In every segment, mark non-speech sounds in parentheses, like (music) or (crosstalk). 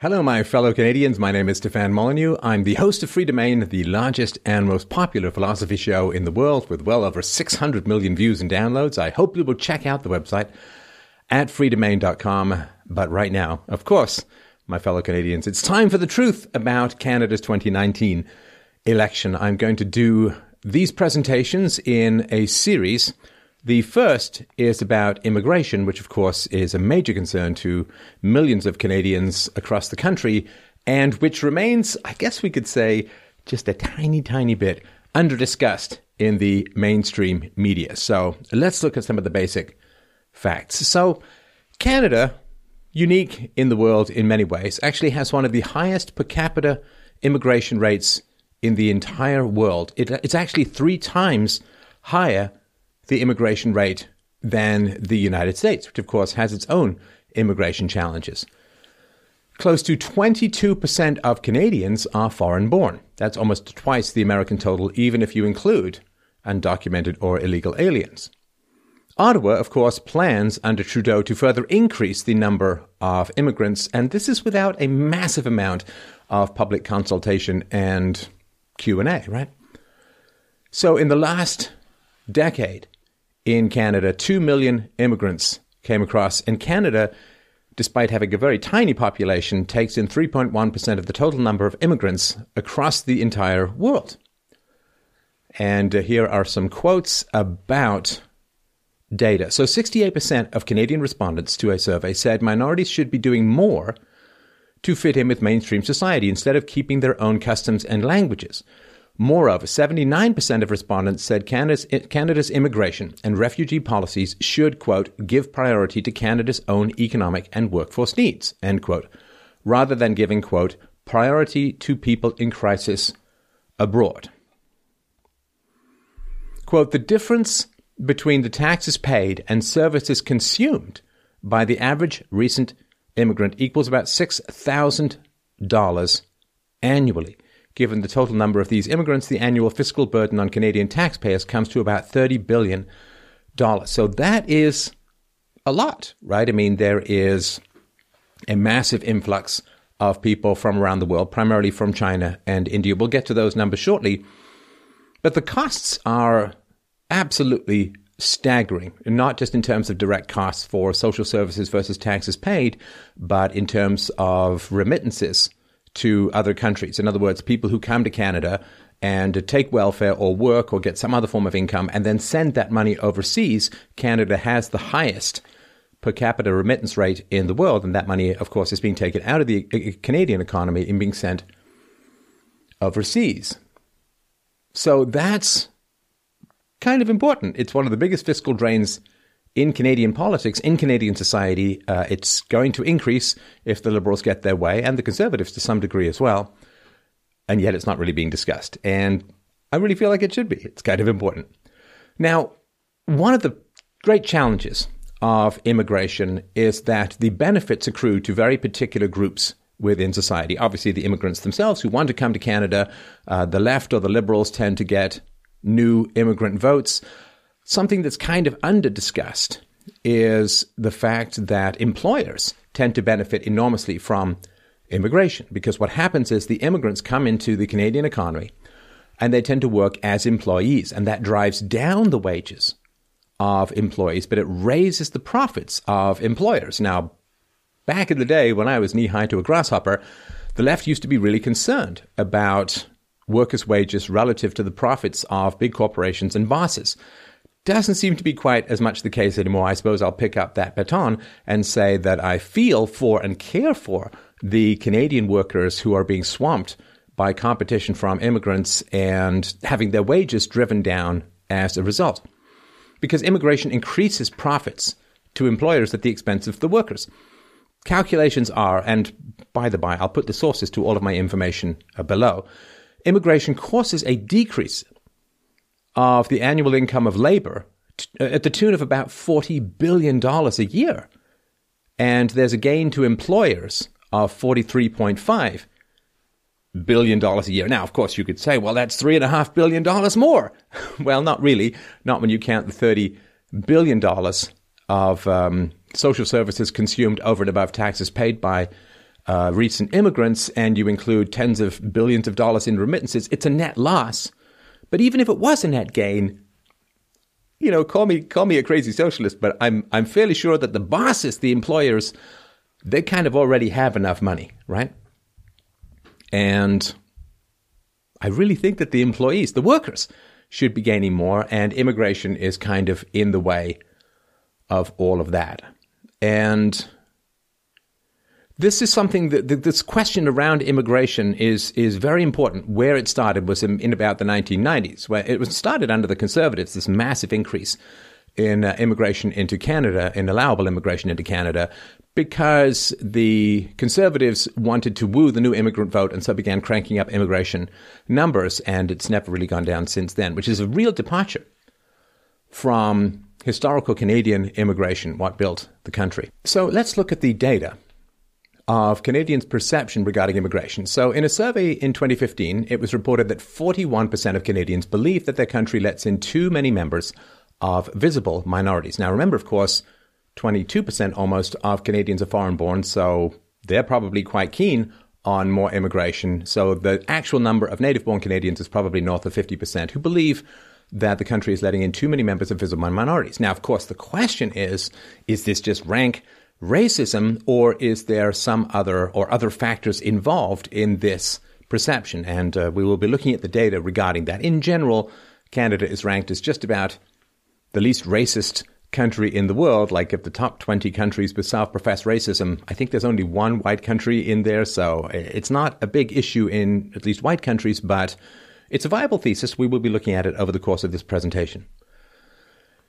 Hello, my fellow Canadians. My name is Stefan Molyneux. I'm the host of Free Domain, the largest and most popular philosophy show in the world with well over 600 million views and downloads. I hope you will check out the website at freedomain.com. But right now, of course, my fellow Canadians, it's time for the truth about Canada's 2019 election. I'm going to do these presentations in a series the first is about immigration, which, of course, is a major concern to millions of Canadians across the country, and which remains, I guess we could say, just a tiny, tiny bit under discussed in the mainstream media. So let's look at some of the basic facts. So, Canada, unique in the world in many ways, actually has one of the highest per capita immigration rates in the entire world. It, it's actually three times higher the immigration rate than the United States, which of course has its own immigration challenges. Close to 22% of Canadians are foreign born. That's almost twice the American total, even if you include undocumented or illegal aliens. Ottawa, of course, plans under Trudeau to further increase the number of immigrants, and this is without a massive amount of public consultation and Q&A, right? So in the last decade, in Canada. Two million immigrants came across. And Canada, despite having a very tiny population, takes in 3.1% of the total number of immigrants across the entire world. And uh, here are some quotes about data. So 68% of Canadian respondents to a survey said minorities should be doing more to fit in with mainstream society instead of keeping their own customs and languages. Moreover, 79% of respondents said Canada's, Canada's immigration and refugee policies should, quote, give priority to Canada's own economic and workforce needs, end quote, rather than giving, quote, priority to people in crisis abroad. Quote, the difference between the taxes paid and services consumed by the average recent immigrant equals about $6,000 annually. Given the total number of these immigrants, the annual fiscal burden on Canadian taxpayers comes to about $30 billion. So that is a lot, right? I mean, there is a massive influx of people from around the world, primarily from China and India. We'll get to those numbers shortly. But the costs are absolutely staggering, not just in terms of direct costs for social services versus taxes paid, but in terms of remittances to other countries. In other words, people who come to Canada and take welfare or work or get some other form of income and then send that money overseas, Canada has the highest per capita remittance rate in the world. And that money, of course, is being taken out of the Canadian economy and being sent overseas. So that's kind of important. It's one of the biggest fiscal drains in Canadian politics, in Canadian society, uh, it's going to increase if the Liberals get their way, and the Conservatives to some degree as well. And yet it's not really being discussed. And I really feel like it should be. It's kind of important. Now, one of the great challenges of immigration is that the benefits accrue to very particular groups within society. Obviously, the immigrants themselves who want to come to Canada, uh, the left or the liberals tend to get new immigrant votes. Something that's kind of under discussed is the fact that employers tend to benefit enormously from immigration because what happens is the immigrants come into the Canadian economy and they tend to work as employees, and that drives down the wages of employees, but it raises the profits of employers. Now, back in the day when I was knee high to a grasshopper, the left used to be really concerned about workers' wages relative to the profits of big corporations and bosses doesn't seem to be quite as much the case anymore. I suppose I'll pick up that baton and say that I feel for and care for the Canadian workers who are being swamped by competition from immigrants and having their wages driven down as a result. Because immigration increases profits to employers at the expense of the workers. Calculations are, and by the by, I'll put the sources to all of my information uh, below. Immigration causes a decrease of the annual income of labor uh, at the tune of about $40 billion a year. And there's a gain to employers of $43.5 billion a year. Now, of course, you could say, well, that's $3.5 billion more. (laughs) well, not really, not when you count the $30 billion of um, social services consumed over and above taxes paid by uh, recent immigrants and you include tens of billions of dollars in remittances, it's a net loss. But even if it was a net gain, you know, call me call me a crazy socialist, but I'm I'm fairly sure that the bosses, the employers, they kind of already have enough money, right? And I really think that the employees, the workers, should be gaining more, and immigration is kind of in the way of all of that. And this is something that this question around immigration is is very important. Where it started was in, in about the 1990s, where it was started under the Conservatives. This massive increase in uh, immigration into Canada, in allowable immigration into Canada, because the Conservatives wanted to woo the new immigrant vote and so began cranking up immigration numbers, and it's never really gone down since then, which is a real departure from historical Canadian immigration, what built the country. So let's look at the data of Canadians' perception regarding immigration. So, in a survey in 2015, it was reported that 41% of Canadians believe that their country lets in too many members of visible minorities. Now, remember, of course, 22% almost of Canadians are foreign born, so they're probably quite keen on more immigration. So, the actual number of native born Canadians is probably north of 50% who believe that the country is letting in too many members of visible minorities. Now, of course, the question is is this just rank racism, or is there some other or other factors involved in this perception? And uh, we will be looking at the data regarding that. In general, Canada is ranked as just about the least racist country in the world. Like of the top 20 countries with self professed racism, I think there's only one white country in there. So it's not a big issue in at least white countries, but it's a viable thesis. We will be looking at it over the course of this presentation.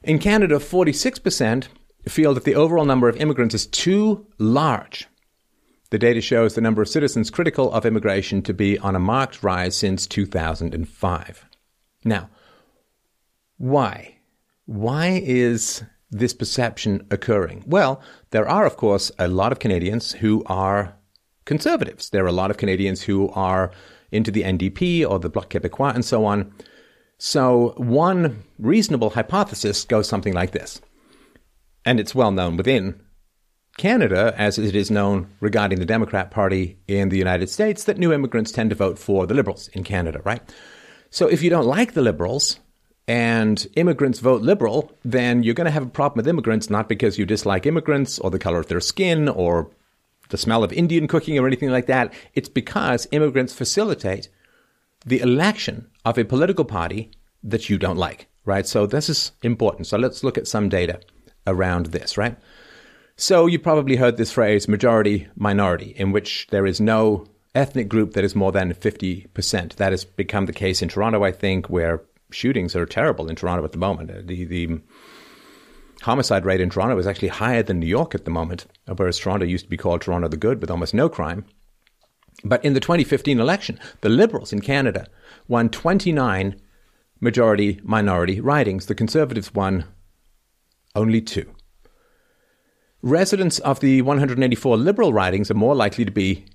In Canada, 46% feel that the overall number of immigrants is too large. The data shows the number of citizens critical of immigration to be on a marked rise since 2005. Now, why? Why is this perception occurring? Well, there are, of course, a lot of Canadians who are conservatives. There are a lot of Canadians who are into the NDP or the Bloc Québécois and so on. So, one reasonable hypothesis goes something like this and it's well known within Canada, as it is known regarding the Democrat Party in the United States, that new immigrants tend to vote for the Liberals in Canada, right? So if you don't like the Liberals and immigrants vote Liberal, then you're going to have a problem with immigrants, not because you dislike immigrants or the color of their skin or the smell of Indian cooking or anything like that. It's because immigrants facilitate the election of a political party that you don't like, right? So this is important. So let's look at some data around this, right? So you probably heard this phrase majority minority, in which there is no ethnic group that is more than 50%. That has become the case in Toronto, I think, where shootings are terrible in Toronto at the moment. The, the homicide rate in Toronto is actually higher than New York at the moment, whereas Toronto used to be called Toronto the Good with almost no crime. But in the 2015 election, the Liberals in Canada won 29 majority minority ridings. The Conservatives won only two. Residents of the 184 Liberal ridings are more likely to be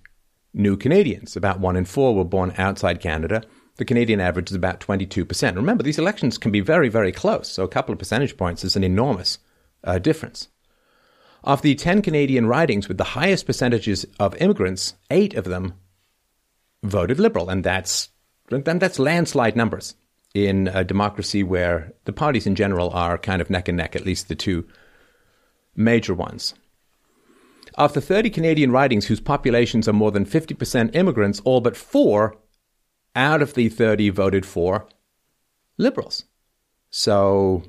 new Canadians. About one in four were born outside Canada. The Canadian average is about 22%. Remember, these elections can be very, very close, so a couple of percentage points is an enormous uh, difference. Of the 10 Canadian ridings with the highest percentages of immigrants, eight of them voted Liberal, and that's, that's landslide numbers in a democracy where the parties in general are kind of neck and neck, at least the two major ones. Of the 30 Canadian ridings whose populations are more than 50% immigrants, all but four out of the 30 voted for Liberals. So,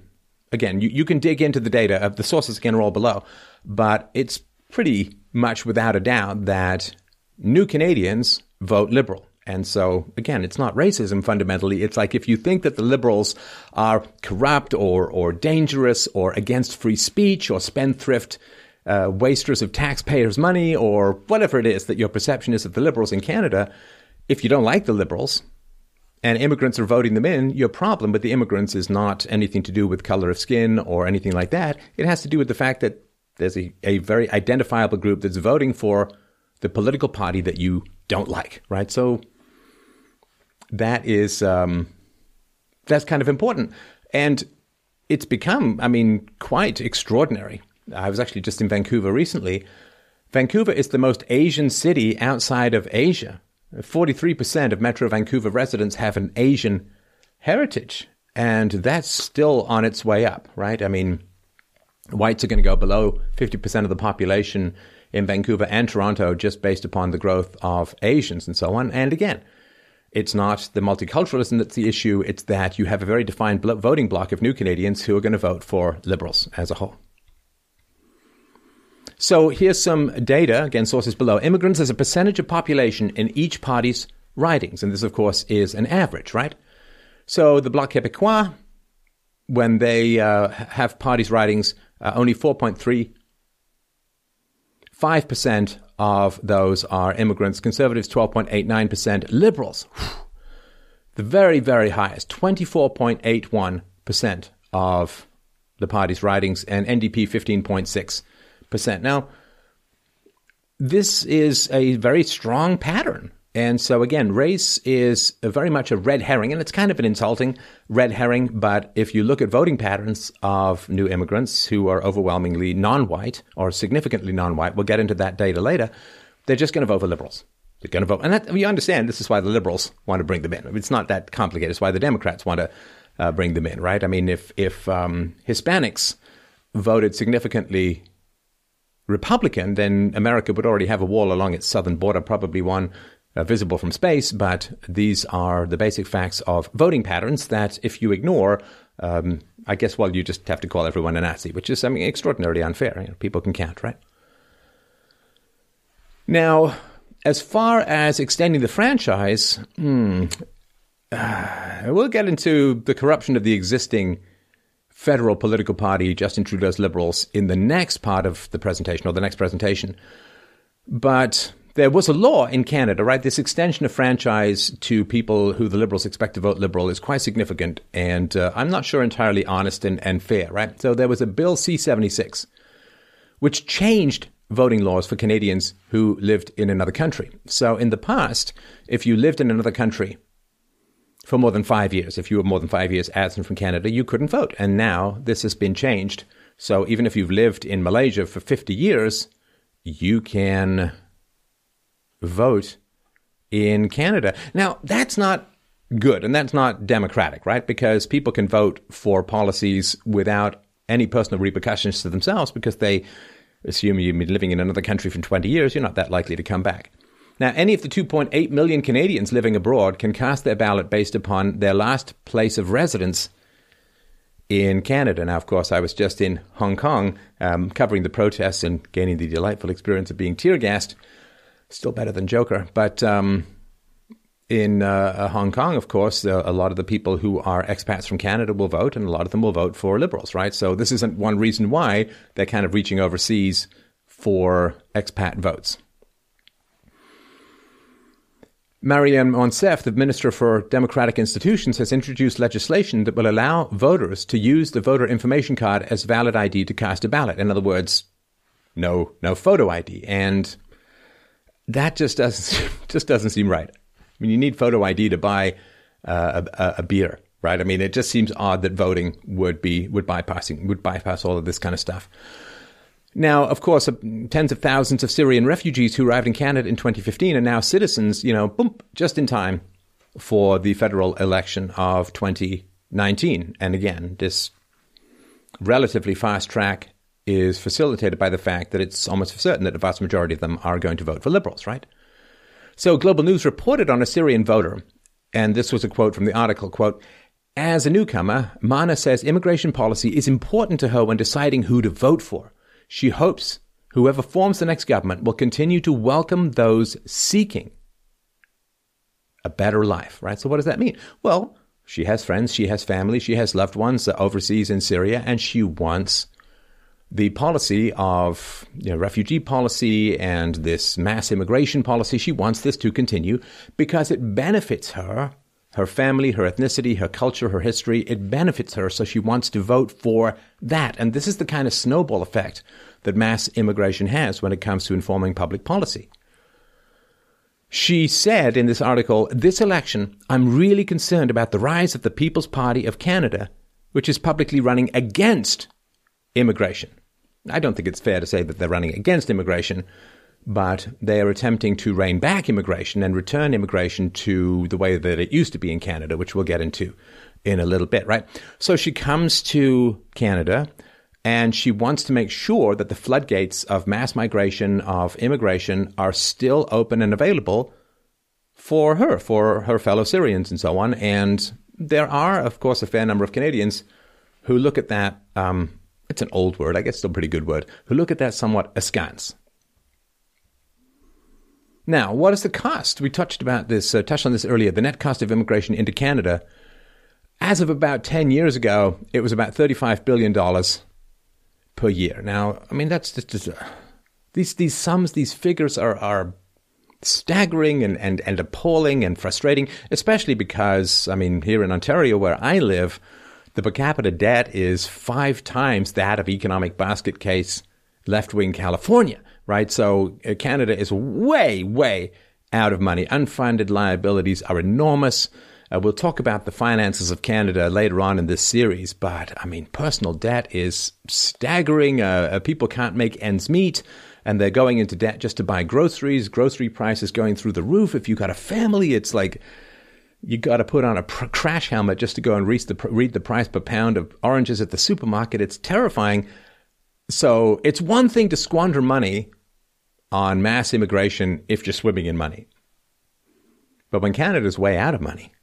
again, you, you can dig into the data. Of the sources, again, are all below. But it's pretty much without a doubt that new Canadians vote Liberal. And so, again, it's not racism fundamentally. It's like if you think that the liberals are corrupt or, or dangerous or against free speech or spendthrift uh, wasters of taxpayers' money or whatever it is that your perception is of the liberals in Canada, if you don't like the liberals and immigrants are voting them in, your problem with the immigrants is not anything to do with color of skin or anything like that. It has to do with the fact that there's a, a very identifiable group that's voting for the political party that you don't like, right? So that is um, that's kind of important, and it's become, I mean, quite extraordinary. I was actually just in Vancouver recently. Vancouver is the most Asian city outside of Asia. 43% of Metro Vancouver residents have an Asian heritage, and that's still on its way up, right? I mean, whites are going to go below 50% of the population in Vancouver and Toronto just based upon the growth of Asians and so on. And again, it's not the multiculturalism that's the issue, it's that you have a very defined voting bloc of new Canadians who are going to vote for Liberals as a whole. So here's some data, again, sources below. Immigrants as a percentage of population in each party's ridings. And this, of course, is an average, right? So the Bloc Québécois, when they uh, have parties' ridings, uh, only 4.3 5% of those are immigrants. Conservatives, 12.89%. Liberals, the very, very highest, 24.81% of the party's ridings, and NDP, 15.6%. Now, this is a very strong pattern and so again, race is very much a red herring, and it's kind of an insulting red herring. But if you look at voting patterns of new immigrants who are overwhelmingly non-white or significantly non-white, we'll get into that data later. They're just going to vote for liberals. They're going to vote, and that, you understand this is why the liberals want to bring them in. It's not that complicated. It's why the Democrats want to uh, bring them in, right? I mean, if if um, Hispanics voted significantly Republican, then America would already have a wall along its southern border, probably one uh, visible from space, but these are the basic facts of voting patterns that if you ignore, um, I guess, well, you just have to call everyone a Nazi, which is something extraordinarily unfair. You know, people can count, right? Now, as far as extending the franchise, hmm, uh, we'll get into the corruption of the existing federal political party, Justin Trudeau's Liberals, in the next part of the presentation or the next presentation. But there was a law in Canada, right? This extension of franchise to people who the Liberals expect to vote Liberal is quite significant, and uh, I'm not sure entirely honest and, and fair, right? So there was a Bill C 76, which changed voting laws for Canadians who lived in another country. So in the past, if you lived in another country for more than five years, if you were more than five years absent from Canada, you couldn't vote. And now this has been changed. So even if you've lived in Malaysia for 50 years, you can vote in Canada. Now, that's not good and that's not democratic, right? Because people can vote for policies without any personal repercussions to themselves because they assume you've been living in another country for 20 years, you're not that likely to come back. Now, any of the 2.8 million Canadians living abroad can cast their ballot based upon their last place of residence in Canada. Now, of course, I was just in Hong Kong um, covering the protests and gaining the delightful experience of being tear gassed still better than Joker. But um, in uh, uh, Hong Kong, of course, uh, a lot of the people who are expats from Canada will vote, and a lot of them will vote for Liberals, right? So this isn't one reason why they're kind of reaching overseas for expat votes. Maryam Monsef, the Minister for Democratic Institutions, has introduced legislation that will allow voters to use the voter information card as valid ID to cast a ballot. In other words, no, no photo ID. And that just doesn't (laughs) just doesn't seem right. I mean, you need photo ID to buy uh, a, a, beer, right? I mean, it just seems odd that voting would be would bypassing would bypass all of this kind of stuff. Now, of course, uh, tens of thousands of Syrian refugees who arrived in Canada in 2015 are now citizens. You know, boom, just in time for the federal election of 2019. And again, this relatively fast track is facilitated by the fact that it's almost certain that the vast majority of them are going to vote for liberals, right? So Global News reported on a Syrian voter, and this was a quote from the article, quote, as a newcomer, Mana says immigration policy is important to her when deciding who to vote for. She hopes whoever forms the next government will continue to welcome those seeking a better life, right? So what does that mean? Well, she has friends, she has family, she has loved ones overseas in Syria, and she wants the policy of you know, refugee policy and this mass immigration policy, she wants this to continue because it benefits her, her family, her ethnicity, her culture, her history. It benefits her, so she wants to vote for that. And this is the kind of snowball effect that mass immigration has when it comes to informing public policy. She said in this article, This election, I'm really concerned about the rise of the People's Party of Canada, which is publicly running against immigration. I don't think it's fair to say that they're running against immigration. but they are attempting to rein back immigration and return immigration to the way that it used to be in Canada, which we'll get into in a little bit, right? So she comes to Canada and she wants to make sure that the floodgates of mass migration, of immigration, are still open and available for her, for her fellow Syrians, and so on. And there are, of course, a fair number of Canadians who look at that. Um, it's an old word, I guess, still a pretty good word. Who look at that somewhat askance. Now, what is the cost? We touched about this, uh, touched on this earlier. The net cost of immigration into Canada, as of about ten years ago, it was about thirty-five billion dollars per year. Now, I mean, that's just, just uh, these these sums, these figures are are staggering and, and, and appalling and frustrating, especially because, I mean, here in Ontario, where I live, the per capita debt is five times that of economic basket case left wing California, right? So uh, Canada is way, way out of money. Unfunded liabilities are enormous. Uh, we'll talk about the finances of Canada later on in this series, but I mean, personal debt is staggering. Uh, uh, people can't make ends meet, and they're going into debt just to buy groceries. Grocery prices going through the roof. If you've got a family, it's like you got to put on a pr- crash helmet just to go and read the, read the price per pound of oranges at the supermarket. It's terrifying. So it's one thing to squander money on mass immigration if you're swimming in money. But when Canada's way out of money,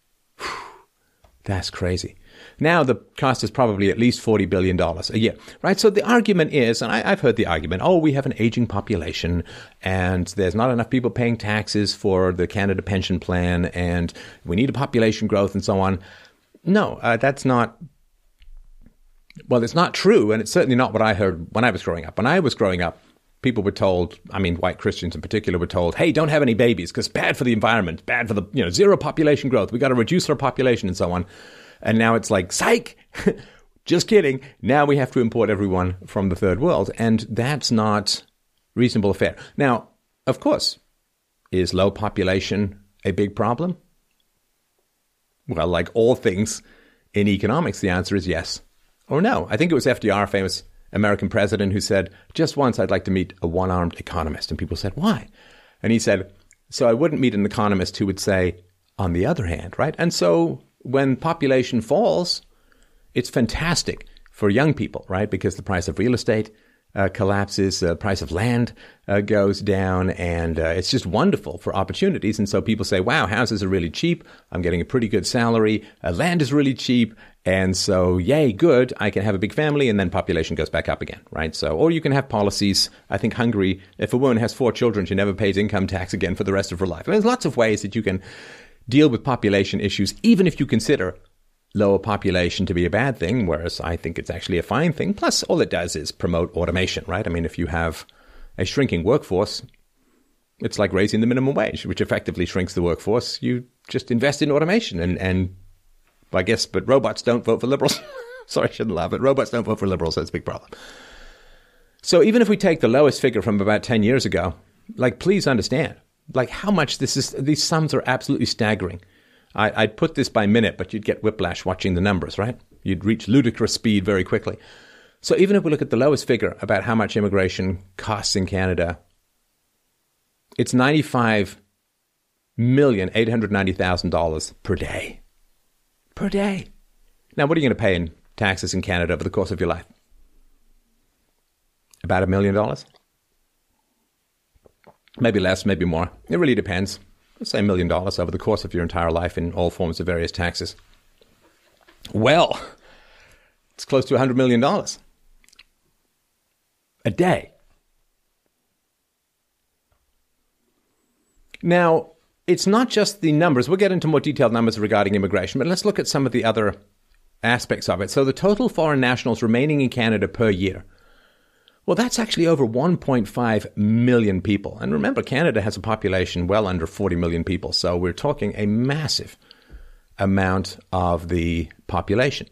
that's crazy. Now the cost is probably at least $40 billion a year, right? So the argument is, and I, have heard the argument, oh, we have an aging population and there's not enough people paying taxes for the Canada pension plan and we need a population growth and so on. No, uh, that's not well, it's not true, and it's certainly not what I heard when I was growing up. When I was growing up, people were told, I mean, white Christians in particular were told, hey, don't have any babies because bad for the environment, bad for the, you know, zero population growth. We got to reduce our population and so on. And now it's like, psych, (laughs) just kidding. Now we have to import everyone from the third world. And that's not reasonable affair. Now, of course, is low population a big problem? Well, like all things in economics, the answer is yes or no. I think it was FDR, famous American president who said, just once I'd like to meet a one armed economist. And people said, why? And he said, so I wouldn't meet an economist who would say, on the other hand, right? And so when population falls, it's fantastic for young people, right? Because the price of real estate uh, collapses, the uh, price of land uh, goes down, and uh, it's just wonderful for opportunities. And so people say, wow, houses are really cheap. I'm getting a pretty good salary. Uh, land is really cheap. And so, yay, good. I can have a big family, and then population goes back up again, right? So, or you can have policies. I think Hungary, if a woman has four children, she never pays income tax again for the rest of her life. I mean, there's lots of ways that you can deal with population issues, even if you consider lower population to be a bad thing, whereas I think it's actually a fine thing. Plus, all it does is promote automation, right? I mean, if you have a shrinking workforce, it's like raising the minimum wage, which effectively shrinks the workforce. You just invest in automation and, and I guess, but robots don't vote for liberals. (laughs) Sorry, I shouldn't laugh, but robots don't vote for liberals. That's a big problem. So even if we take the lowest figure from about 10 years ago, like, please understand, like how much this is, these sums are absolutely staggering. I, would put this by minute, but you'd get whiplash watching the numbers, right? You'd reach ludicrous speed very quickly. So even if we look at the lowest figure about how much immigration costs in Canada, it's ninety-five million eight hundred ninety thousand dollars per day. Per day. Now, what are you going to pay in taxes in Canada over the course of your life? About a million dollars? Maybe less, maybe more. It really depends let's say a million dollars over the course of your entire life in all forms of various taxes. Well, it's close to $100 million a day. Now, it's not just the numbers. We'll get into more detailed numbers regarding immigration, but let's look at some of the other aspects of it. So, the total foreign nationals remaining in Canada per year well, that's actually over 1.5 million people. And remember, Canada has a population well under 40 million people. So we're talking a massive amount of the population.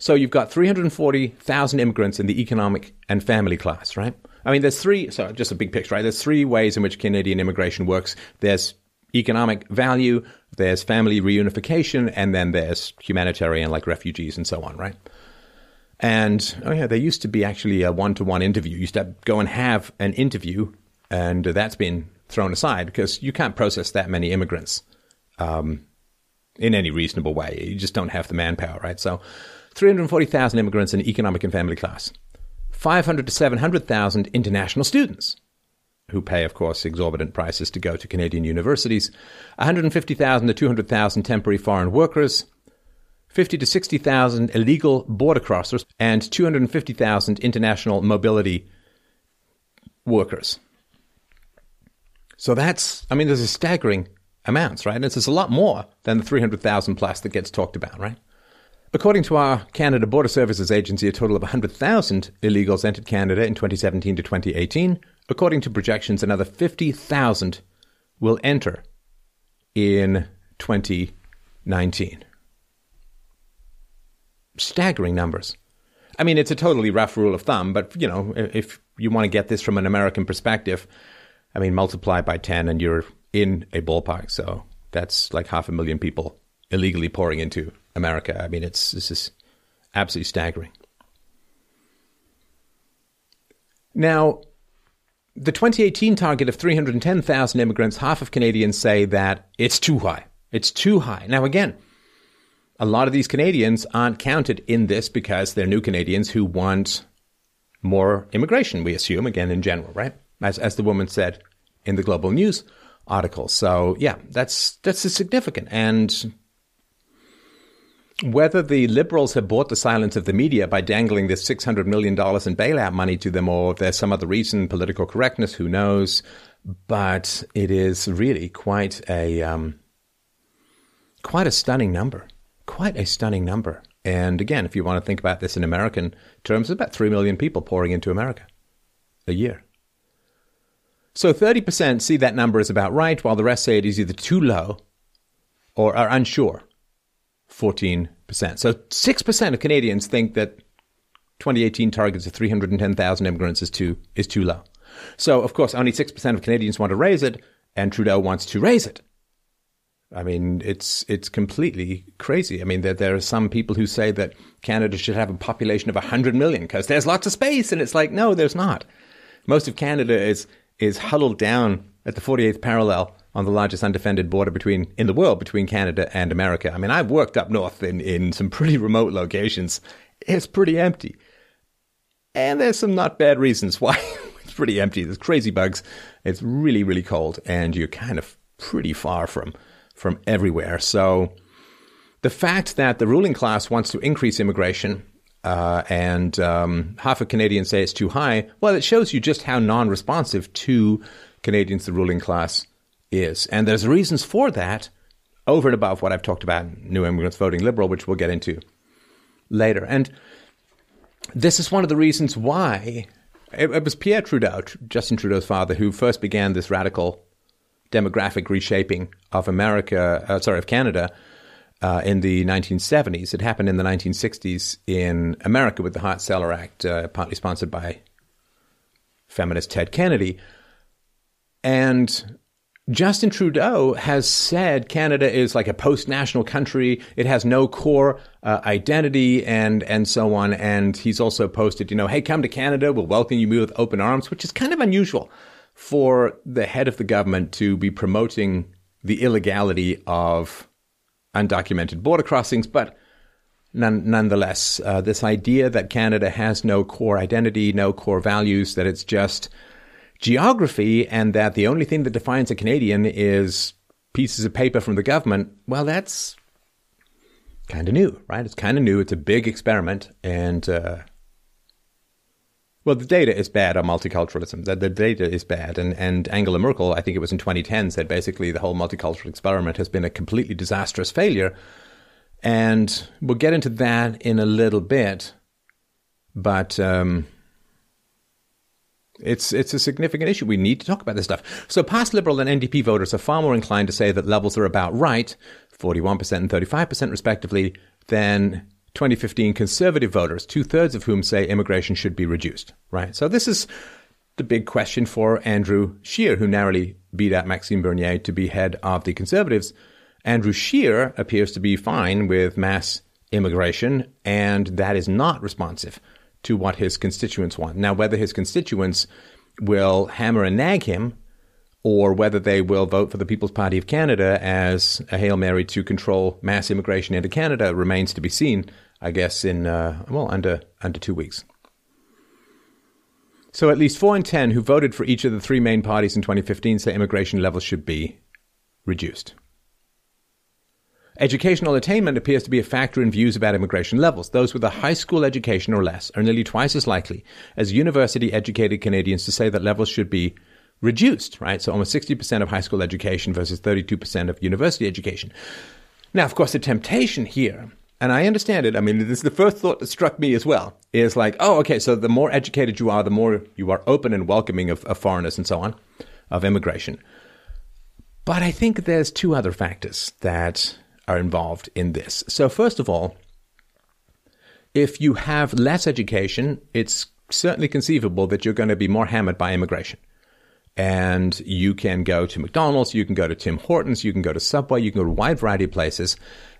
So you've got 340,000 immigrants in the economic and family class, right? I mean, there's three, so just a big picture, right? There's three ways in which Canadian immigration works. There's economic value, there's family reunification, and then there's humanitarian, like refugees and so on, right? And oh yeah, there used to be actually a one-to-one interview. You used to go and have an interview And that's been thrown aside because you can't process that many immigrants um, in any reasonable way. You just don't have the manpower, right? So 340,000 immigrants in economic and family class, 500 to 700,000 international students who pay, of course, exorbitant prices to go to Canadian universities, 150,000 to 200,000 temporary foreign workers, 50 to 60,000 illegal border crossers, and 250,000 international mobility workers. So that's, I mean, there's a staggering amounts, right? And is a lot more than the 300,000 plus that gets talked about, right? According to our Canada Border Services Agency, a total of 100,000 illegals entered Canada in 2017 to 2018. According to projections, another 50,000 will enter in 2019. Staggering numbers. I mean, it's a totally rough rule of thumb, but you know, if you want to get this from an American perspective, I mean, multiply by 10 and you're in a ballpark. So that's like half a million people illegally pouring into America. I mean, it's this is absolutely staggering. Now, the 2018 target of 310,000 immigrants, half of Canadians say that it's too high. It's too high. Now, again, a lot of these Canadians aren't counted in this because they're new Canadians who want more immigration, we assume, again, in general, right? As, as the woman said in the Global News article. So, yeah, that's, that's significant. And whether the Liberals have bought the silence of the media by dangling this $600 million in bailout money to them or there's some other reason, political correctness, who knows. But it is really quite a, um, quite a stunning number. Quite a stunning number. And again, if you want to think about this in American terms, about 3 million people pouring into America a year. So 30% see that number is about right, while the rest say it is either too low or are unsure. 14%. So 6% of Canadians think that 2018 targets of 310,000 immigrants is too, is too low. So, of course, only 6% of Canadians want to raise it, and Trudeau wants to raise it. I mean, it's it's completely crazy. I mean, there, there are some people who say that Canada should have a population of 100 million because there's lots of space, and it's like, no, there's not. Most of Canada is is huddled down at the 48th parallel on the largest undefended border between in the world between Canada and America. I mean, I've worked up north in, in some pretty remote locations. It's pretty empty. And there's some not bad reasons why (laughs) it's pretty empty. There's crazy bugs. It's really, really cold, and you're kind of pretty far from from everywhere. So the fact that the ruling class wants to increase immigration uh, and um, half of Canadians say it's too high, well, it shows you just how non responsive to Canadians the ruling class is. And there's reasons for that over and above what I've talked about new immigrants voting liberal, which we'll get into later. And this is one of the reasons why it, it was Pierre Trudeau, Justin Trudeau's father, who first began this radical demographic reshaping of America, uh, sorry, of Canada. Uh, in the 1970s. It happened in the 1960s in America with the Hart-Celler Act, uh, partly sponsored by feminist Ted Kennedy. And Justin Trudeau has said Canada is like a post-national country. It has no core uh, identity and and so on. And he's also posted, you know, hey, come to Canada. We'll welcome you with open arms, which is kind of unusual for the head of the government to be promoting the illegality of undocumented border crossings. But none, nonetheless, uh, this idea that Canada has no core identity, no core values, that it's just geography and that the only thing that defines a Canadian is pieces of paper from the government, well, that's kind of new, right? It's kind of new. It's a big experiment. And, uh, well, the data is bad on multiculturalism. The, the data is bad. And, and Angela Merkel, I think it was in 2010, said basically the whole multicultural experiment has been a completely disastrous failure. And we'll get into that in a little bit. But, um, it's it's a significant issue. We need to talk about this stuff. So past Liberal and NDP voters are far more inclined to say that levels are about right, 41% and 35% respectively, than 2015 Conservative voters, two thirds of whom say immigration should be reduced. Right. So this is the big question for Andrew Scheer, who narrowly beat out Maxime Bernier to be head of the Conservatives. Andrew Scheer appears to be fine with mass immigration, and that is not responsive to what his constituents want. Now, whether his constituents will hammer and nag him or whether they will vote for the People's Party of Canada as a Hail Mary to control mass immigration into Canada remains to be seen, I guess, in, uh, well, under, under two weeks. So at least four in ten who voted for each of the three main parties in 2015 say immigration levels should be reduced. Educational attainment appears to be a factor in views about immigration levels. Those with a high school education or less are nearly twice as likely as university educated Canadians to say that levels should be reduced, right? So almost 60% of high school education versus 32% of university education. Now, of course, the temptation here, and I understand it. I mean, this is the first thought that struck me as well, is like, oh, okay, so the more educated you are, the more you are open and welcoming of, of foreigners and so on, of immigration. But I think there's two other factors that are involved in this. So, first of all, if you have less education, it's certainly conceivable that you're going to be more hammered by immigration and you can go to McDonald's, you can go to Tim Hortons, you can go to Subway, you can go to a wide variety of places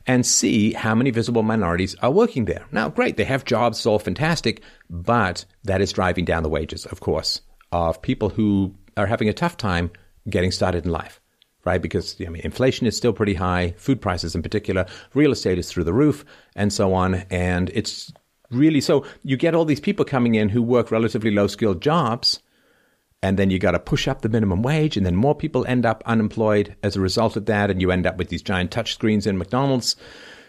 and see how many visible minorities are working there. Now, great, they have jobs, it's all fantastic, but that is driving down the wages, of course, of people who are having a tough time getting started in life, right? Because I mean, inflation is still pretty high, food prices in particular, real estate is through the roof, and so on, and it's really so you get all these people coming in who work relatively low skilled jobs and then you got to push up the minimum wage, and then more people end up unemployed as a result of that, and you end up with these giant touch screens in McDonald's.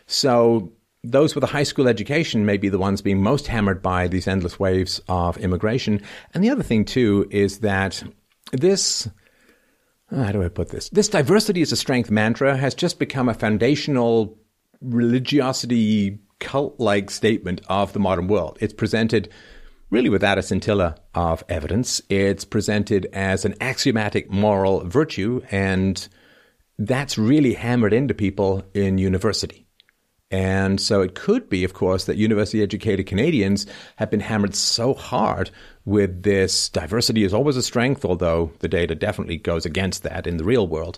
So those with a high school education may be the ones being most hammered by these endless waves of immigration. And the other thing too is that this ah, how do I put this? This diversity is a strength mantra has just become a foundational religiosity cult like statement of the modern world. It's presented really without a scintilla of evidence. It's presented as an axiomatic moral virtue, and that's really hammered into people in university. And so it could be, of course, that university educated Canadians have been hammered so hard with this diversity is always a strength, although the data definitely goes against that in the real world.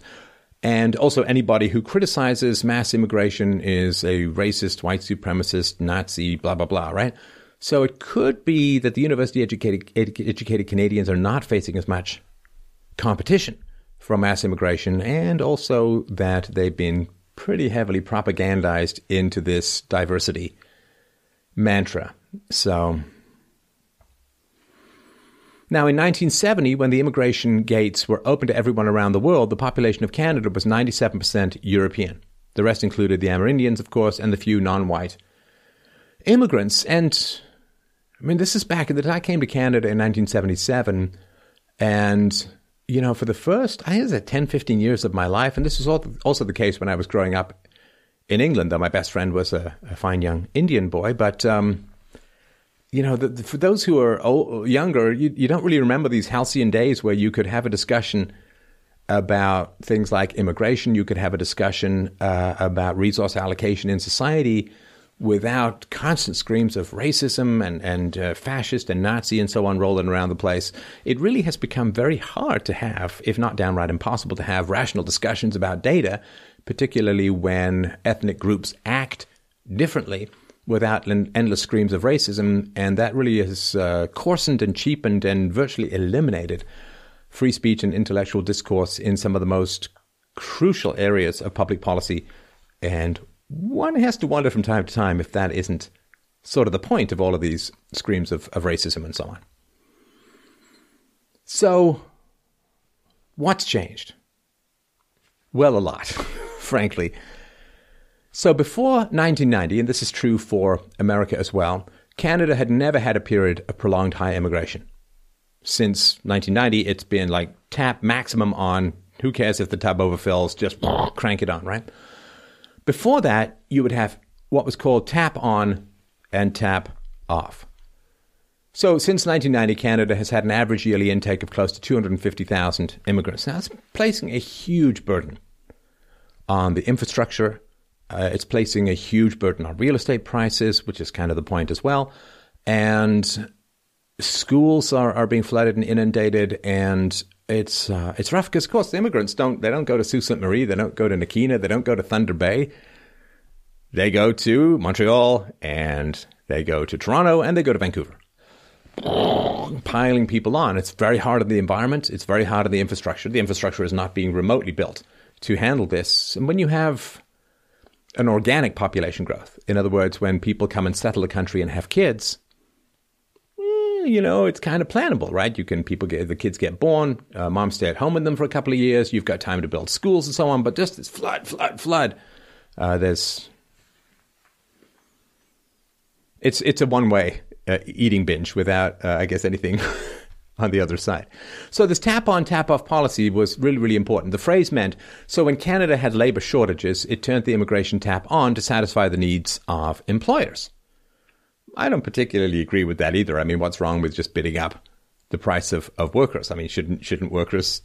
And also, anybody who criticizes mass immigration is a racist, white supremacist, Nazi, blah, blah, blah, right? So it could be that the university educated, educated Canadians are not facing as much competition from mass immigration, and also that they've been pretty heavily propagandized into this diversity mantra. So. Now, in 1970, when the immigration gates were open to everyone around the world, the population of Canada was 97% European. The rest included the Amerindians, of course, and the few non white immigrants. And I mean, this is back the I came to Canada in 1977, and you know, for the first, I was at 10, 15 years of my life, and this was also the case when I was growing up in England, though my best friend was a, a fine young Indian boy. But, um, you know, the, the, for those who are old, younger, you, you don't really remember these halcyon days where you could have a discussion about things like immigration, you could have a discussion uh, about resource allocation in society without constant screams of racism and, and uh, fascist and Nazi and so on rolling around the place, it really has become very hard to have, if not downright impossible, to have rational discussions about data, particularly when ethnic groups act differently without endless screams of racism. And that really has uh, coarsened and cheapened and virtually eliminated free speech and intellectual discourse in some of the most crucial areas of public policy and one has to wonder from time to time if that isn't sort of the point of all of these screams of, of racism and so on. So, what's changed? Well, a lot, (laughs) frankly. So, before 1990, and this is true for America as well, Canada had never had a period of prolonged high immigration. Since 1990, it's been like tap maximum on who cares if the tub overfills, just (laughs) crank it on, right? Before that, you would have what was called tap on and tap off. So, since 1990, Canada has had an average yearly intake of close to 250,000 immigrants. Now, it's placing a huge burden on the infrastructure. Uh, it's placing a huge burden on real estate prices, which is kind of the point as well. And schools are, are being flooded and inundated, and it's uh, it's rough because of course the immigrants don't they don't go to Sault Ste. Marie, they don't go to Nakina, they don't go to Thunder Bay. They go to Montreal and they go to Toronto and they go to Vancouver. (sighs) piling people on. It's very hard on the environment. It's very hard on the infrastructure. The infrastructure is not being remotely built to handle this. And when you have an organic population growth, in other words, when people come and settle a country and have kids, you know, it's kind of plannable, right? You can people get the kids get born, uh, mom stay at home with them for a couple of years. You've got time to build schools and so on. But just this flood, flood, flood. Uh, there's it's it's a one way uh, eating binge without, uh, I guess, anything (laughs) on the other side. So this tap on, tap off policy was really, really important. The phrase meant so when Canada had labor shortages, it turned the immigration tap on to satisfy the needs of employers. I don't particularly agree with that either. I mean, what's wrong with just bidding up the price of, of workers? I mean, shouldn't shouldn't workers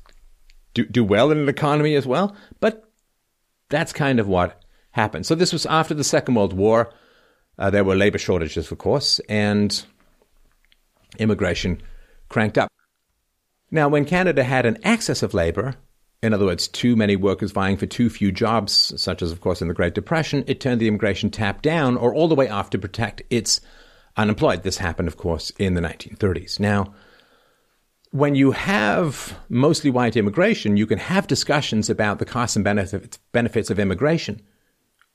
do do well in an economy as well? But that's kind of what happened. So this was after the Second World War. Uh, there were labor shortages, of course, and immigration cranked up. Now, when Canada had an excess of labor, in other words, too many workers vying for too few jobs, such as, of course, in the Great Depression, it turned the immigration tap down or all the way off to protect its unemployed. This happened, of course, in the 1930s. Now, when you have mostly white immigration, you can have discussions about the costs and benefits, benefits of immigration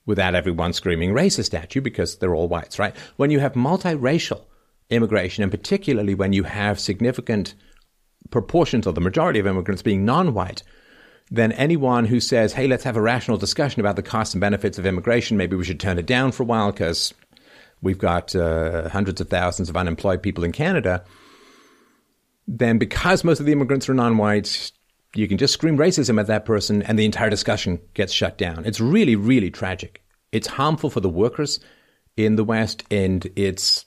without everyone screaming racist at you because they're all whites, right? When you have multiracial immigration, and particularly when you have significant proportions of the majority of immigrants being non white, then anyone who says, hey, let's have a rational discussion about the costs and benefits of immigration, maybe we should turn it down for a while because we've got uh, hundreds of thousands of unemployed people in Canada, then because most of the immigrants are non white, you can just scream racism at that person and the entire discussion gets shut down. It's really, really tragic. It's harmful for the workers in the West and it's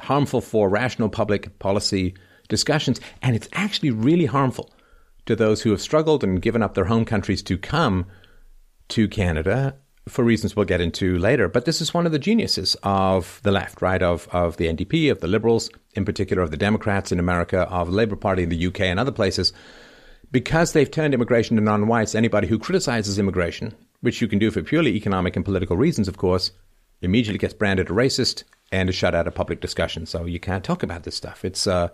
harmful for rational public policy discussions. And it's actually really harmful to those who have struggled and given up their home countries to come to Canada for reasons we'll get into later. But this is one of the geniuses of the left, right? Of, of the NDP, of the Liberals, in particular of the Democrats in America, of the Labour Party in the UK and other places because they've turned immigration to non whites, anybody who criticizes immigration, which you can do for purely economic and political reasons, of course, immediately gets branded a racist and is shut out of public discussion. So you can't talk about this stuff. It's, uh,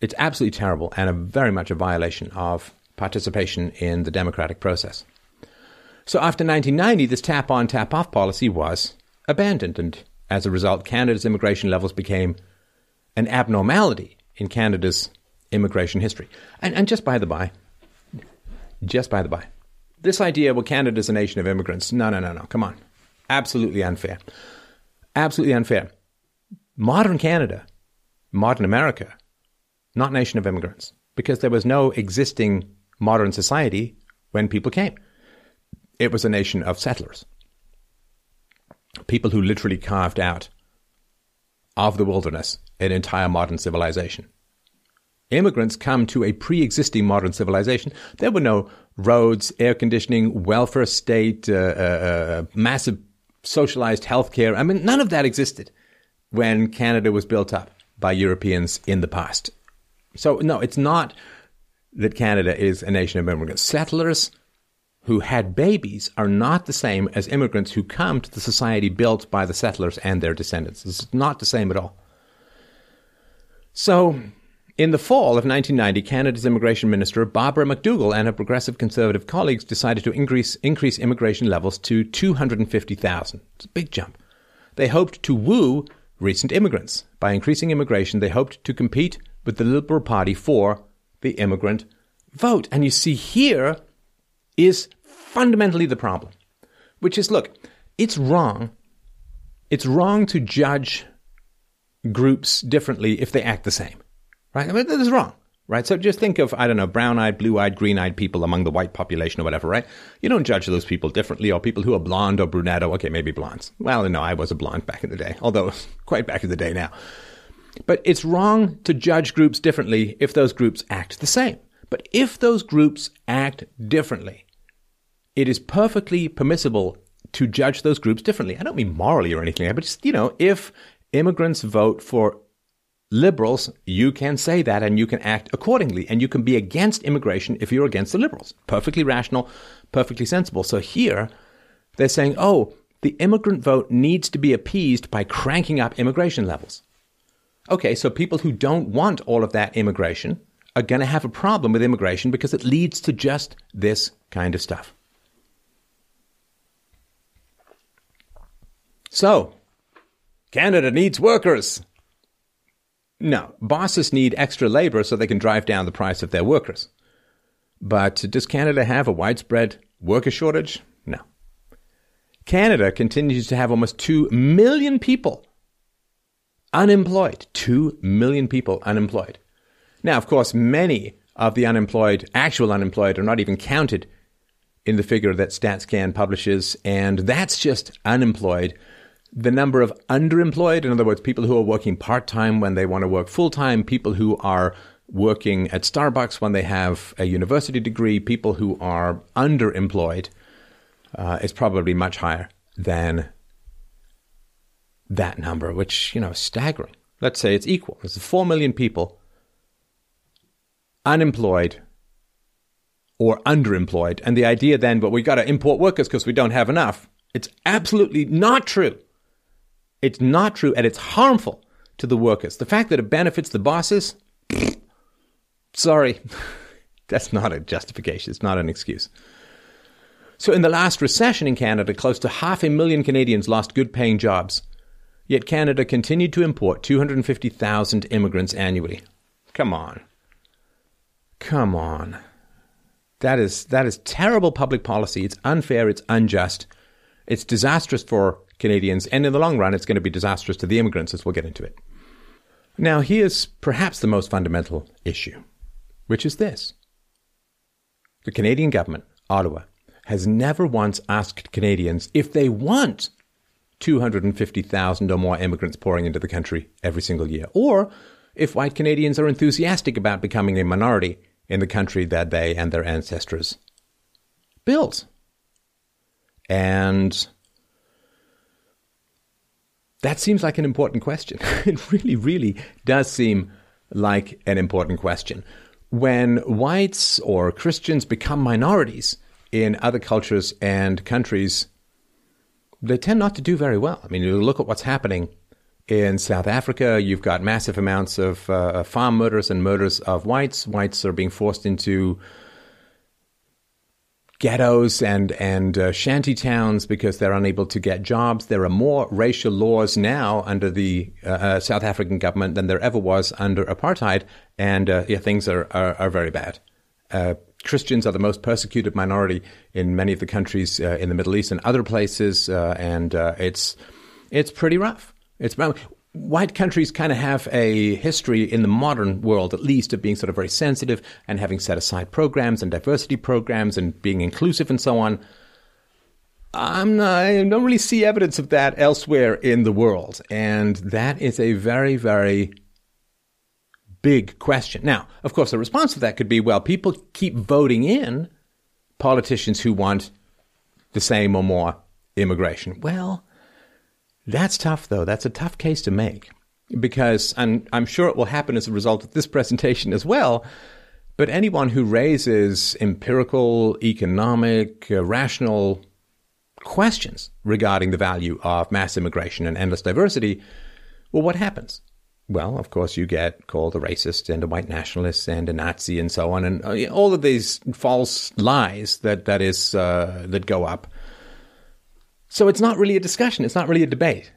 it's absolutely terrible and a very much a violation of participation in the democratic process. So after 1990, this tap on, tap off policy was abandoned. And as a result, Canada's immigration levels became an abnormality in Canada's immigration history. And, and just by the by, just by the by, this idea, well, Canada's a nation of immigrants. No, no, no, no. Come on. Absolutely unfair. Absolutely unfair. Modern Canada, modern America, not nation of immigrants, because there was no existing modern society when people came. It was a nation of settlers. People who literally carved out of the wilderness an entire modern civilization immigrants come to a pre-existing modern civilization. There were no roads, air conditioning, welfare state, uh, uh, uh, massive socialized healthcare. I mean, none of that existed when Canada was built up by Europeans in the past. So, no, it's not that Canada is a nation of immigrants. Settlers who had babies are not the same as immigrants who come to the society built by the settlers and their descendants. It's not the same at all. So, in the fall of 1990, Canada's immigration minister, Barbara McDougall, and her progressive conservative colleagues decided to increase, increase immigration levels to 250,000. It's a big jump. They hoped to woo recent immigrants. By increasing immigration, they hoped to compete with the Liberal Party for the immigrant vote. And you see, here is fundamentally the problem, which is look, it's wrong. It's wrong to judge groups differently if they act the same right? I mean, this is wrong, right? So just think of, I don't know, brown eyed, blue eyed, green eyed people among the white population or whatever, right? You don't judge those people differently, or people who are blonde or brunette, or okay, maybe blondes. Well, no, I was a blonde back in the day, although (laughs) quite back in the day now. But it's wrong to judge groups differently if those groups act the same. But if those groups act differently, it is perfectly permissible to judge those groups differently. I don't mean morally or anything, but just, you know, if immigrants vote for liberals, you can say that and you can act accordingly. And you can be against immigration if you're against the liberals. Perfectly rational, perfectly sensible. So here, they're saying, oh, the immigrant vote needs to be appeased by cranking up immigration levels. Okay, so people who don't want all of that immigration are going to have a problem with immigration because it leads to just this kind of stuff. So, Canada needs workers. No, bosses need extra labor so they can drive down the price of their workers. But does Canada have a widespread worker shortage? No. Canada continues to have almost 2 million people unemployed. 2 million people unemployed. Now, of course, many of the unemployed, actual unemployed, are not even counted in the figure that StatsCan publishes, and that's just unemployed. The number of underemployed, in other words, people who are working part time when they want to work full time, people who are working at Starbucks when they have a university degree, people who are underemployed, uh, is probably much higher than that number, which, you know, is staggering. Let's say it's equal. There's 4 million people unemployed or underemployed. And the idea then, but we got to import workers because we don't have enough. It's absolutely not true. It's not true and it's harmful to the workers. The fact that it benefits the bosses, sorry, (laughs) that's not a justification. It's not an excuse. So, in the last recession in Canada, close to half a million Canadians lost good paying jobs. Yet Canada continued to import 250,000 immigrants annually. Come on. Come on. That is, that is terrible public policy. It's unfair. It's unjust. It's disastrous for Canadians. And in the long run, it's going to be disastrous to the immigrants, as we'll get into it. Now, here's perhaps the most fundamental issue, which is this the Canadian government, Ottawa, has never once asked Canadians if they want 250,000 or more immigrants pouring into the country every single year, or if white Canadians are enthusiastic about becoming a minority in the country that they and their ancestors built. And that seems like an important question. (laughs) it really, really does seem like an important question. When whites or Christians become minorities in other cultures and countries, they tend not to do very well. I mean, you look at what's happening in South Africa. You've got massive amounts of uh, farm murders and murders of whites. Whites are being forced into ghettos and and uh, shanty towns because they're unable to get jobs. There are more racial laws now under the uh, uh, South African government than there ever was under apartheid, and uh, yeah, things are, are, are very bad. Uh, Christians are the most persecuted minority in many of the countries uh, in the Middle East and other places, and it's it's pretty rough. It's white countries kind of have a history in the modern world, at least, of being sort of very sensitive and having set aside programs and diversity programs and being inclusive and so on. I'm not, I don't really see evidence of that elsewhere in the world. And that is a very, very big question. Now, of course, the response to that could be well, people keep voting in politicians who want the same or more immigration. Well, that's tough, though. That's a tough case to make because I'm, I'm sure it will happen as a result of this (laughs) presentation as well. But anyone who raises empirical, economic, uh, rational questions regarding the value of mass immigration and endless diversity, well, what happens? Well, of course, you get called a racist and a white nationalist and a Nazi and so on, and uh, all of these false lies that that is uh, that go up so it's not really a discussion. It's not really a debate.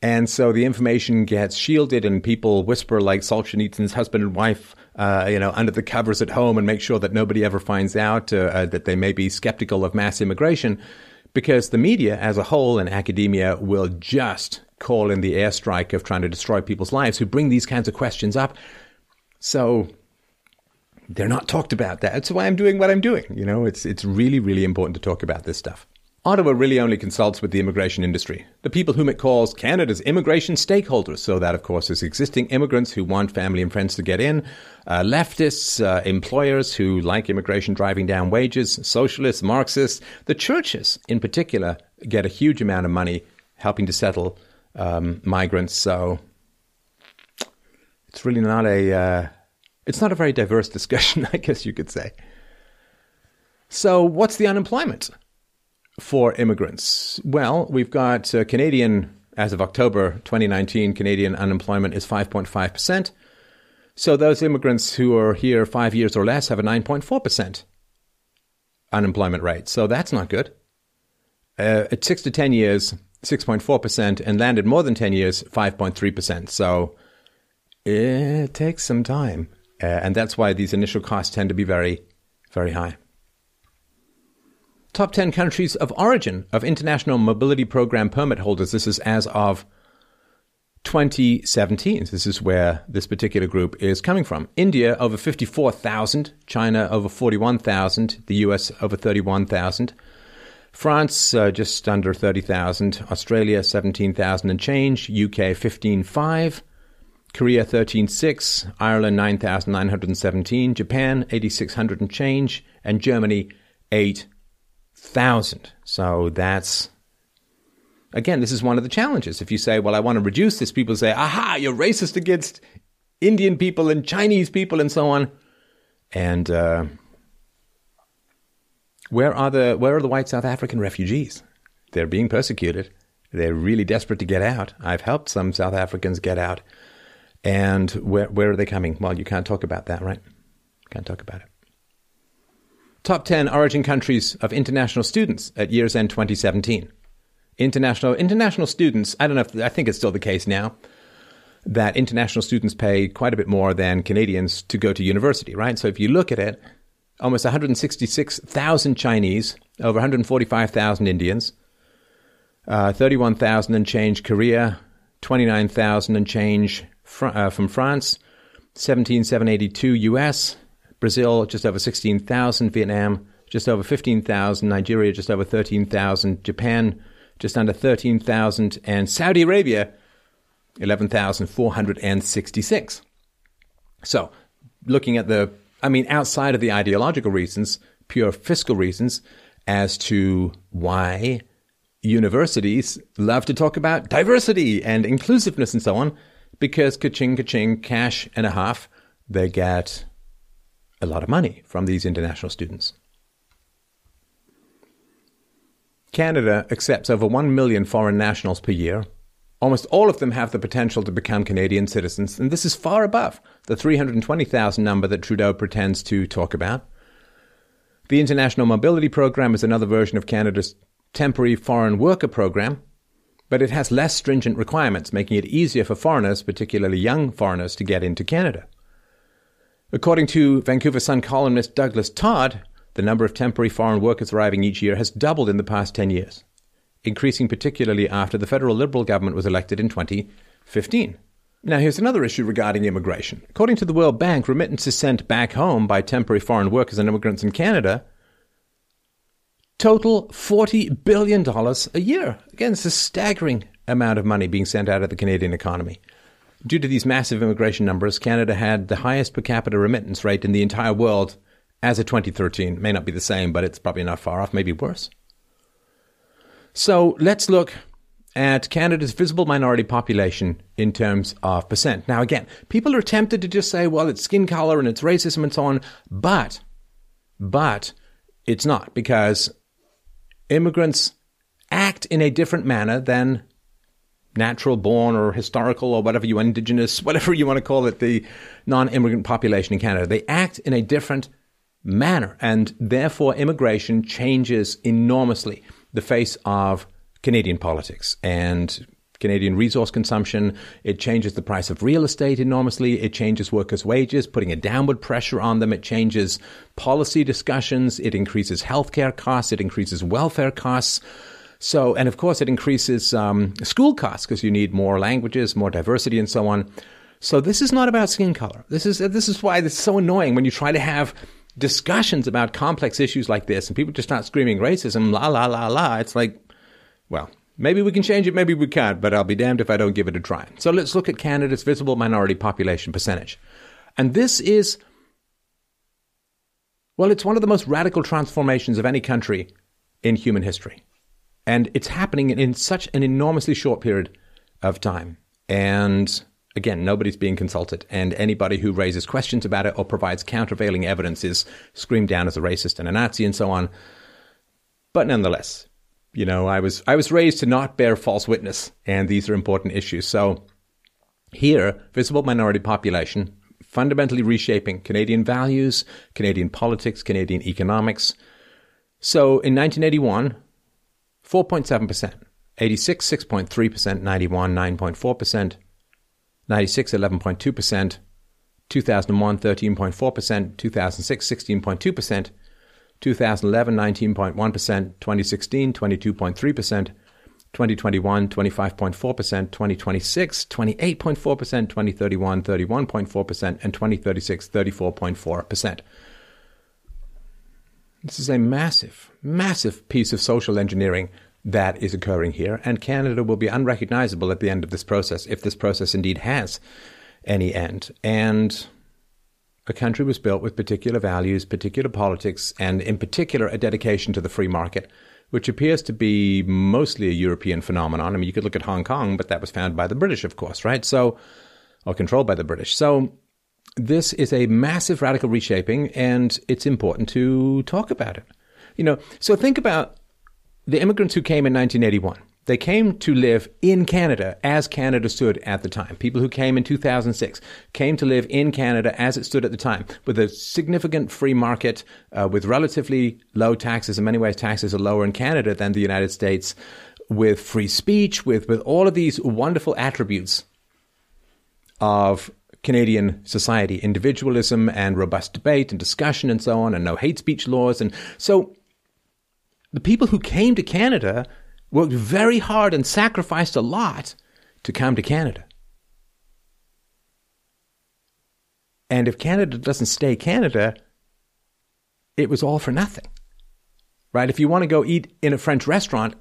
And so the information gets shielded, and people whisper like Solzhenitsyn's husband and wife, uh, you know, under the covers at home, and make sure that nobody ever finds out uh, uh, that they may be skeptical of mass immigration, because the media as a whole and academia will just call in the airstrike of trying to destroy people's lives who bring these kinds of questions up. So they're not talked about. That. That's why I'm doing what I'm doing. You know, it's it's really really important to talk about this stuff. Ottawa really only consults with the immigration industry, the people whom it calls Canada's immigration stakeholders. So that, of course, is existing immigrants who want family and friends to get in, uh, leftists, uh, employers who like immigration driving down wages, socialists, Marxists. The churches, in particular, get a huge amount of money helping to settle um, migrants. So it's really not a uh, it's not a very diverse (laughs) discussion, I guess you could say. So, what's the unemployment? For immigrants? Well, we've got uh, Canadian As of October 2019, Canadian unemployment is 5.5%. So those immigrants who are here five years or less have a 9.4% unemployment rate. So that's not good. Uh, at six to 10 years, 6.4%, and landed more than 10 years, 5.3%. So it takes some time. Uh, and that's why these initial costs tend to be very, very high. Top 10 countries of origin of International Mobility Program permit holders. This is as of 2017. This is where this particular group is coming from. India, over 54,000. China, over 41,000. The US, over 31,000. France, uh, just under 30,000. Australia, 17,000 and change. UK, 15,500. Korea 13.6, Ireland 9,917, Japan 8,600 and change, and Germany 8,000. So that's, again, this is one of the challenges. If you say, well, I want to reduce this, people say, aha, you're racist against Indian people and Chinese people and so on. And uh, where are the where are the white South African refugees? They're being persecuted. They're really desperate to get out. I've helped some South Africans get out. And where, where are they coming? Well, you can't talk about that, right? Can't talk about it. Top 10 origin countries of international students at year's end 2017. International international students, I don't know if I think it's still the case now that international students pay quite a bit more than Canadians to go to university, right? So if you look at it, almost 166,000 Chinese, over 145,000 Indians, uh, 31,000 and change Korea, 29,000 and change fr- uh, from France, 17,782 US, Brazil just over 16,000, Vietnam just over 15,000, Nigeria just over 13,000, Japan just under 13,000, and Saudi Arabia 11,466. So, looking at the, I mean, outside of the ideological reasons, pure fiscal reasons as to why universities love to talk about diversity and inclusiveness and so on, because ka-ching, ka-ching, cash and a half, they get a lot of money from these international students. Canada accepts over 1 million foreign nationals per year. Almost all of them have the potential to become Canadian citizens, and this is far above the 320,000 number that Trudeau pretends to talk about. The International Mobility Program is another version of Canada's temporary foreign worker program, but it has less stringent requirements, making it easier for foreigners, particularly young foreigners, to get into Canada. According to Vancouver Sun columnist Douglas Todd, the number of temporary foreign workers arriving each year has doubled in the past 10 years, increasing particularly after the federal Liberal government was elected in 2015. Now, here's another issue regarding immigration. According to the World Bank, remittances sent back home by temporary foreign workers and immigrants in Canada total $40 billion a year. Again, it's a staggering amount of money being sent out of the Canadian economy. Due to these massive immigration numbers, Canada had the highest per capita remittance rate in the entire world as of 2013. It may not be the same, but it's probably not far off, maybe worse. So let's look at Canada's visible minority population in terms of percent. Now, again, people are tempted to just say, well, it's skin color and it's racism and so on, but, but it's not because immigrants act in a different manner than natural born or historical or whatever you indigenous, whatever you want to call it, the non immigrant population in Canada. They act in a different manner, and therefore immigration changes enormously the face of Canadian politics. And Canadian resource consumption. It changes the price of real estate enormously. It changes workers' wages, putting a downward pressure on them. It changes policy discussions. It increases healthcare costs. It increases welfare costs. So, and of course, it increases um, school costs because you need more languages, more diversity, and so on. So, this is not about skin color. This is this is why it's so annoying when you try to have discussions about complex issues like this, and people just start screaming racism, la la la la. It's like, well, Maybe we can change it, maybe we can't, but I'll be damned if I don't give it a try. So let's look at Canada's visible minority population percentage. And this is, well, it's one of the most radical transformations of any country in human history. And it's happening in such an enormously short period of time. And again, nobody's being consulted. And anybody who raises questions about it or provides countervailing evidence is screamed down as a racist and a Nazi and so on. But nonetheless, You know, I was I was raised to not bear false witness, and these are important issues. So here, visible minority population fundamentally reshaping Canadian values, Canadian politics, Canadian economics. So in 1981, 4.7%, 86, 6.3%, 91, 9.4%, 96, 11.2%, 2001, 13.4%, 2006, 16.2%, 2011, 19.1%, 2016, 22.3%, 2021, 25.4%, 2026, 28.4%, 2031, 31.4%, and 2036, 34.4%. This is a massive, massive piece of social engineering that is occurring here, and Canada will be unrecognizable at the end of this process, if this process indeed has any end. And a country was built with particular values, particular politics, and in particular, a dedication to the free market which appears to be mostly a European phenomenon. I mean, you could look at Hong Kong, but that was founded by the British, of course, right? So, or controlled by the British. So, this is a massive radical reshaping, and it's important to talk about it. You know, so think about the immigrants who came in 1981. They came to live in Canada as Canada stood at the time. People who came in 2006 came to live in Canada as it stood at the time, with a significant free market, uh, with relatively low taxes. In many ways, taxes are lower in Canada than the United States, with free speech, with, with all of these wonderful attributes of Canadian society individualism and robust debate and discussion and so on, and no hate speech laws. And so the people who came to Canada worked very hard and sacrificed a lot to come to Canada. And if Canada doesn't stay Canada, it was all for nothing. Right? If you want to go eat in a French restaurant,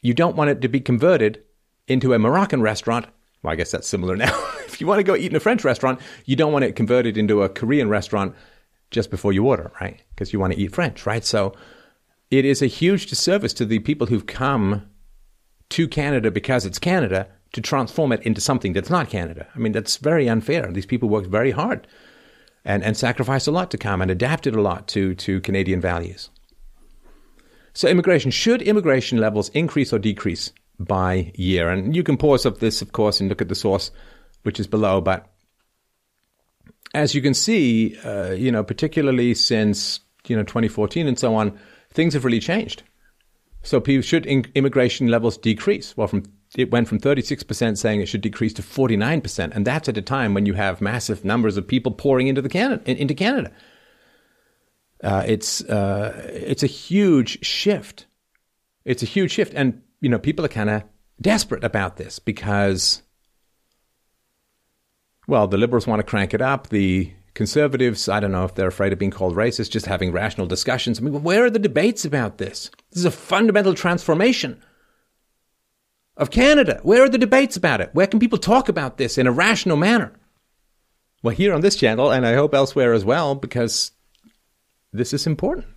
you don't want it to be converted into a Moroccan restaurant. Well, I guess that's similar (laughs) now. if you want to go eat in a French restaurant, you don't want it converted into a Korean restaurant just before you order, right? Because you want to eat French, right? So it is a huge disservice to the people who've come to Canada because it's Canada to transform it into something that's not Canada. I mean, that's very unfair. These people worked very hard and, and sacrificed a lot to come and adapted a lot to, to Canadian values. So, immigration should immigration levels increase or decrease by year? And you can pause up this, of course, and look at the source, which is below. But as you can see, uh, you know, particularly since you know 2014 and so on, things have really changed. So people should immigration levels decrease? Well, from it went from 36% saying it should decrease to 49%, and that's at a time when you have massive numbers of people pouring into the Canada, into Canada. Uh, it's uh, it's a huge shift. It's a huge shift, and you know people are kind of desperate about this because, well, the Liberals want to crank it up. The Conservatives, I don't know if they're afraid of being called racist, just having rational discussions. I mean, where are the debates about this? This is a fundamental transformation of Canada. Where are the debates about it? Where can people talk about this in a rational manner? Well, here on this channel, and I hope elsewhere as well, because this is important.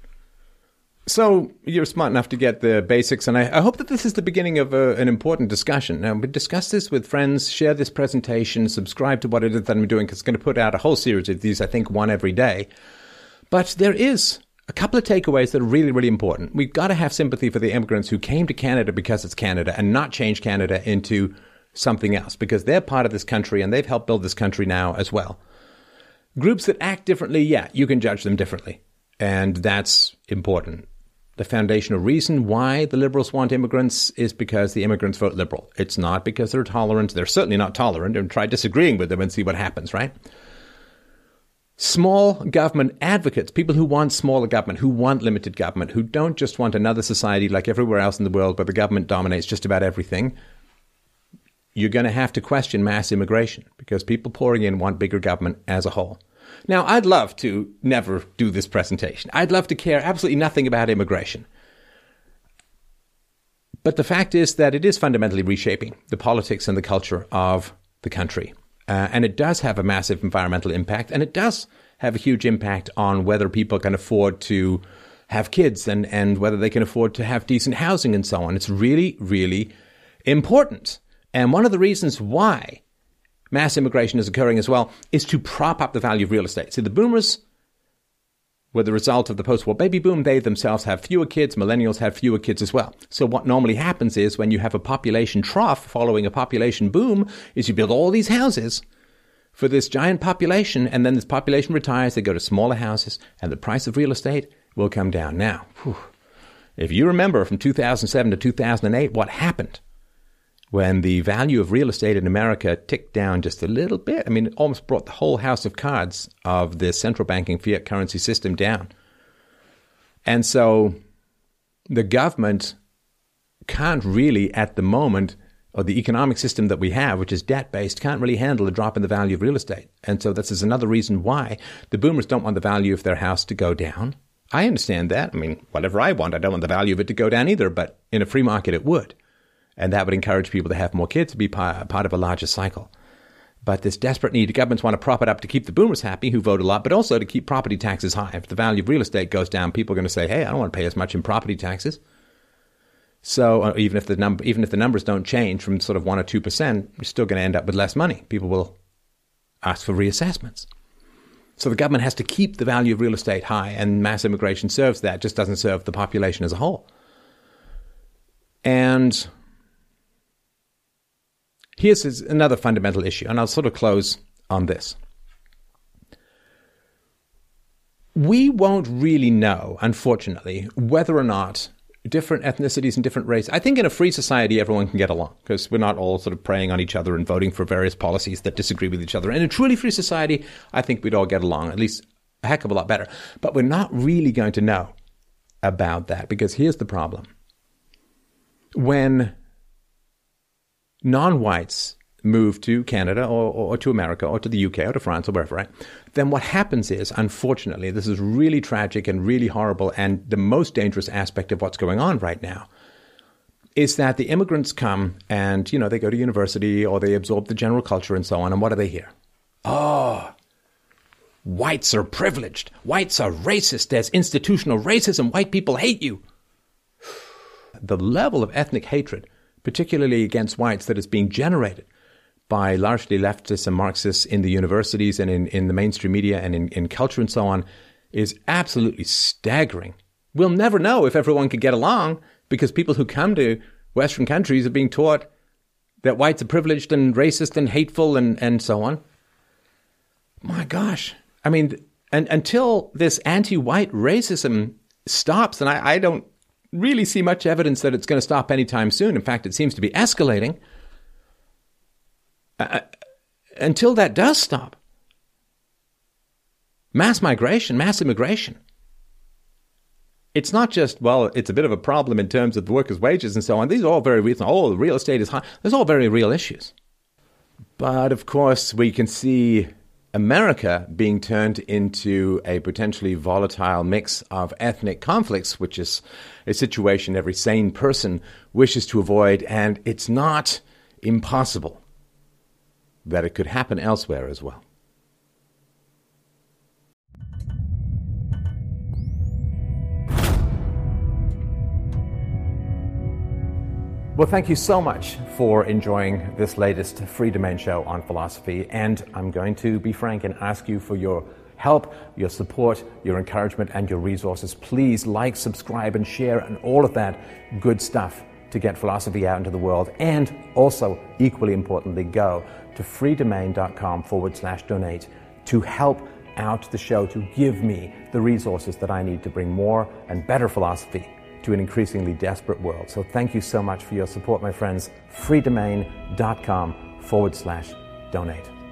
So you're smart enough to get the basics, and I, I hope that this is the beginning of a, an important discussion. Now, we discuss this with friends, share this presentation, subscribe to what it is that I'm doing, because it's going to put out a whole series of these, I think, one every day. But there is a couple of takeaways that are really, really important. We've got to have sympathy for the immigrants who came to Canada because it's Canada and not change Canada into something else, because they're part of this country and they've helped build this country now as well. Groups that act differently, yeah, you can judge them differently. And that's important the foundational reason why the liberals want immigrants is because the immigrants vote liberal. It's not because they're tolerant. They're certainly not tolerant. And try disagreeing with them and see what happens, right? Small government advocates, people who want smaller government, who want limited government, who don't just want another society like everywhere else in the world where the government dominates just about everything, you're going to have to question mass immigration because people pouring in want bigger government as a whole. Now, I'd love to never do this presentation. I'd love to care absolutely nothing about immigration. But the fact is that it is fundamentally reshaping the politics and the culture of the country. Uh, and it does have a massive environmental impact, and it does have a huge impact on whether people can afford to have kids and, and whether they can afford to have decent housing and so on. It's really, really important. And one of the reasons why mass immigration is occurring as well, is to prop up the value of real estate. See, the boomers were the result of the post war baby boom. They themselves have fewer kids. Millennials have fewer kids as well. So, what normally happens is when you have a population trough following a population boom, is you build all these houses for this giant population, and then this population retires. They go to smaller houses, and the price of real estate will come down. Now, whew, if you remember from 2007 to 2008, what happened? When the value of real estate in America ticked down just a little bit. I mean, it almost brought the whole house of cards of the central banking fiat currency system down. And so the government can't really, at the moment, or the economic system that we have, which is debt based, can't really handle a drop in the value of real estate. And so this is another reason why the boomers don't want the value of their house to go down. I understand that. I mean, whatever I want, I don't want the value of it to go down either, but in a free market, it would. And that would encourage people to have more kids to be part of a larger cycle. But this desperate need, governments want to prop it up to keep the boomers happy who vote a lot, but also to keep property taxes high. If the value of real estate goes down, people are going to say, hey, I don't want to pay as much in property taxes. So uh, even if the number, even if the numbers don't change from sort of one or two percent, you're still going to end up with less money. People will ask for reassessments. So the government has to keep the value of real estate high, and mass immigration serves that. Just doesn't serve the population as a whole. And Here's another fundamental issue, and I'll sort of close on this. We won't really know, unfortunately, whether or not different ethnicities and different races. I think in a free society, everyone can get along because we're not all sort of preying on each other and voting for various policies that disagree with each other. In a truly free society, I think we'd all get along, at least a heck of a lot better. But we're not really going to know about that because here's the problem. When non whites move to Canada or, or, to America or to the UK or to France or wherever, right? Then what happens is, unfortunately, this is really tragic and really horrible and the most dangerous aspect of what's going on right now is that the immigrants come and, you know, they go to university or they absorb the general culture and so on. And what do they hear? Oh, whites are privileged. Whites are racist. There's institutional racism. White people hate you. (sighs) The level of ethnic hatred particularly against whites, that is being generated by largely leftists and Marxists in the universities and in, in the mainstream media and in, in culture and so on, is absolutely staggering. We'll never know if everyone could get along because people who come to Western countries are being taught that whites are privileged and racist and hateful and, and so on. My gosh. I mean, and, until this anti white racism stops, and I, I don't really see much evidence that it's going to stop anytime soon. In fact, it seems to be escalating. Uh, uh, until that does stop, mass migration, mass immigration. It's not just, well, it's a bit of a problem in terms of the workers' wages and so on. These are all very real. Oh, the real estate is high. There's all very real issues. But of course, we can see America being turned into a potentially volatile mix of ethnic conflicts, which is a situation every sane person wishes to avoid, and it's not impossible that it could happen elsewhere as well. Well, thank you so much for enjoying this latest Freedomain show on philosophy. And I'm going to be frank and ask you for your help, your support, your encouragement, and your resources. Please like, subscribe, and share, and all of that good stuff to get philosophy out into the world. And also, equally importantly, go to freedomain.com forward slash donate to help out the show, to give me the resources that I need to bring more and better philosophy to an increasingly desperate world. So thank you so much for your support, my friends. freedomain.com forward slash donate.